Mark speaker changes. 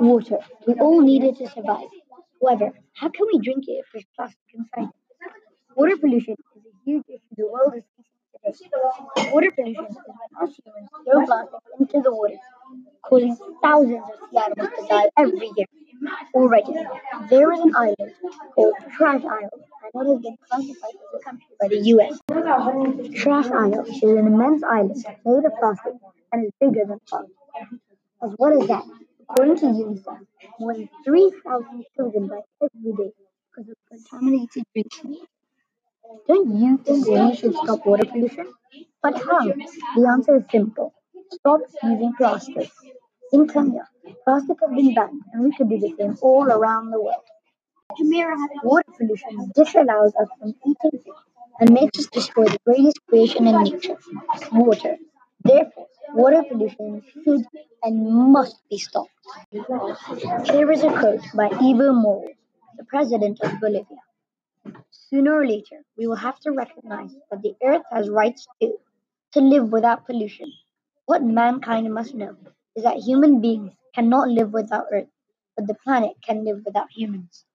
Speaker 1: Water. We all need it to survive. However, how can we drink it if there's plastic inside? Water pollution is a huge issue the world is facing today. Water pollution is when us humans throw plastic into the water, causing thousands of sea animals to die every year. Already, there is an island called Trash Isle, and it has been classified as a country by the US. Trash Isle is an immense island made of plastic and is bigger than Earth. As well as that, according to UNICEF, more than 3,000 children die every day because of contaminated drinking water. Don't you think we should stop water pollution? But how? The answer is simple. Stop using plastic. In Kenya, plastic has been banned and we could do the same all around the world. Water pollution disallows us from eating and makes us destroy the greatest creation in nature, water. Therefore, water pollution should and must be stopped. Here is a quote by Evo Morales, the president of Bolivia. Sooner or later, we will have to recognize that the earth has rights too, to live without pollution. What mankind must know is that human beings cannot live without earth, but the planet can live without humans.